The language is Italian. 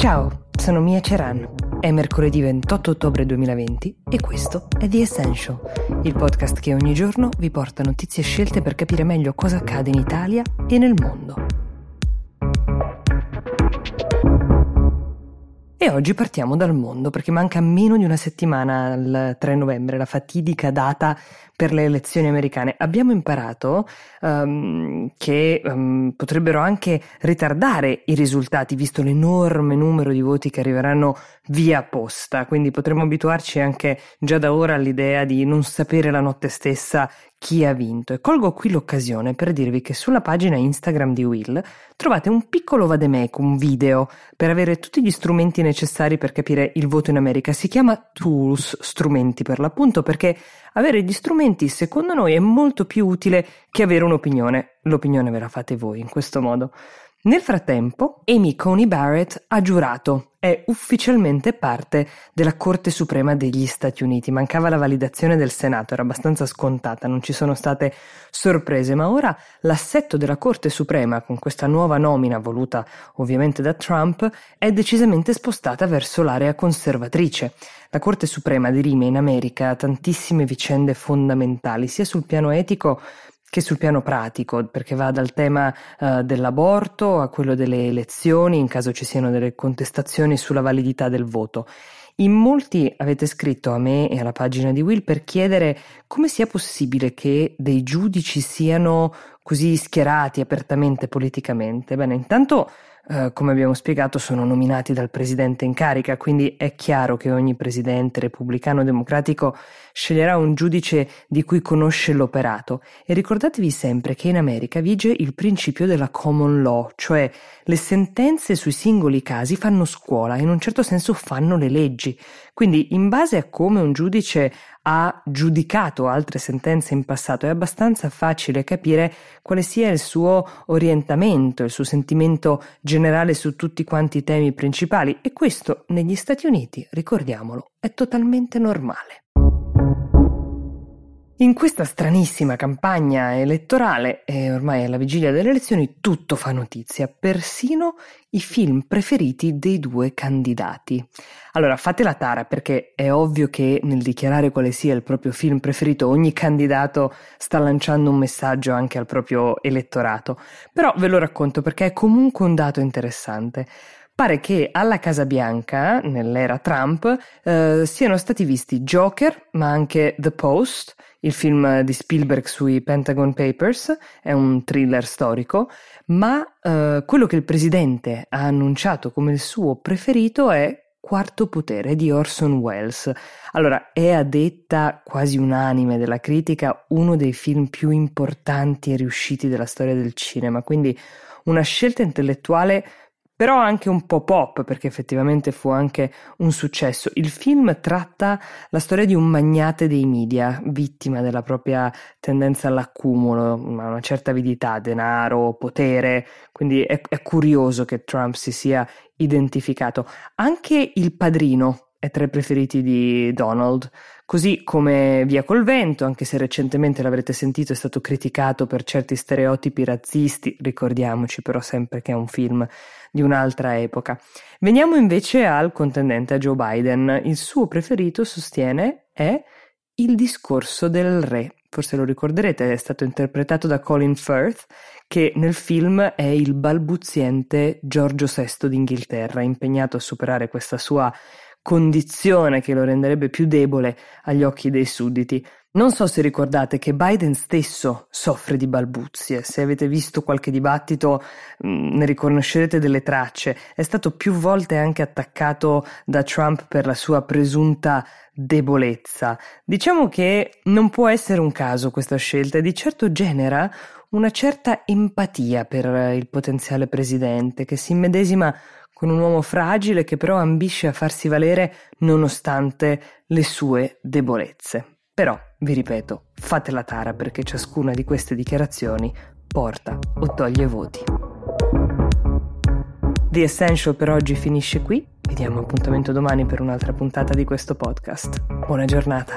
Ciao, sono Mia Ceran. È mercoledì 28 ottobre 2020 e questo è The Essential, il podcast che ogni giorno vi porta notizie scelte per capire meglio cosa accade in Italia e nel mondo. Oggi partiamo dal mondo perché manca meno di una settimana al 3 novembre, la fatidica data per le elezioni americane. Abbiamo imparato um, che um, potrebbero anche ritardare i risultati visto l'enorme numero di voti che arriveranno via posta, quindi potremmo abituarci anche già da ora all'idea di non sapere la notte stessa chi ha vinto e colgo qui l'occasione per dirvi che sulla pagina Instagram di Will trovate un piccolo vademecum, video per avere tutti gli strumenti necessari per capire il voto in America. Si chiama Tools, strumenti per l'appunto, perché avere gli strumenti secondo noi è molto più utile che avere un'opinione. L'opinione ve la fate voi in questo modo. Nel frattempo, Amy Coney Barrett ha giurato, è ufficialmente parte della Corte Suprema degli Stati Uniti. Mancava la validazione del Senato, era abbastanza scontata, non ci sono state sorprese, ma ora l'assetto della Corte Suprema, con questa nuova nomina voluta ovviamente da Trump, è decisamente spostata verso l'area conservatrice. La Corte Suprema dirime in America tantissime vicende fondamentali, sia sul piano etico che sul piano pratico, perché va dal tema uh, dell'aborto a quello delle elezioni, in caso ci siano delle contestazioni sulla validità del voto. In molti avete scritto a me e alla pagina di Will per chiedere come sia possibile che dei giudici siano così schierati apertamente politicamente. Bene, intanto eh, come abbiamo spiegato, sono nominati dal presidente in carica, quindi è chiaro che ogni presidente repubblicano democratico sceglierà un giudice di cui conosce l'operato. E ricordatevi sempre che in America vige il principio della common law, cioè le sentenze sui singoli casi fanno scuola, in un certo senso fanno le leggi. Quindi, in base a come un giudice ha giudicato altre sentenze in passato, è abbastanza facile capire quale sia il suo orientamento, il suo sentimento generale su tutti quanti i temi principali e questo negli Stati Uniti, ricordiamolo, è totalmente normale. In questa stranissima campagna elettorale, e ormai alla vigilia delle elezioni, tutto fa notizia, persino i film preferiti dei due candidati. Allora, fate la tara perché è ovvio che nel dichiarare quale sia il proprio film preferito ogni candidato sta lanciando un messaggio anche al proprio elettorato, però ve lo racconto perché è comunque un dato interessante. Pare che alla Casa Bianca, nell'era Trump, eh, siano stati visti Joker, ma anche The Post, il film di Spielberg sui Pentagon Papers, è un thriller storico, ma eh, quello che il presidente ha annunciato come il suo preferito è Quarto potere di Orson Welles. Allora, è a detta quasi unanime della critica uno dei film più importanti e riusciti della storia del cinema, quindi una scelta intellettuale però anche un po' pop perché effettivamente fu anche un successo. Il film tratta la storia di un magnate dei media, vittima della propria tendenza all'accumulo, una certa avidità, denaro, potere, quindi è, è curioso che Trump si sia identificato. Anche il padrino è tra i preferiti di Donald, così come Via col vento, anche se recentemente l'avrete sentito è stato criticato per certi stereotipi razzisti, ricordiamoci però sempre che è un film di un'altra epoca. Veniamo invece al contendente Joe Biden. Il suo preferito, sostiene, è Il discorso del re. Forse lo ricorderete, è stato interpretato da Colin Firth, che nel film è il balbuziente Giorgio VI d'Inghilterra, impegnato a superare questa sua condizione che lo renderebbe più debole agli occhi dei sudditi. Non so se ricordate che Biden stesso soffre di balbuzie, se avete visto qualche dibattito mm, ne riconoscerete delle tracce, è stato più volte anche attaccato da Trump per la sua presunta debolezza. Diciamo che non può essere un caso questa scelta e di certo genera una certa empatia per il potenziale presidente che si immedesima con un uomo fragile che però ambisce a farsi valere nonostante le sue debolezze. Però, vi ripeto, fate la tara perché ciascuna di queste dichiarazioni porta o toglie voti. The Essential per oggi finisce qui. Vi diamo appuntamento domani per un'altra puntata di questo podcast. Buona giornata.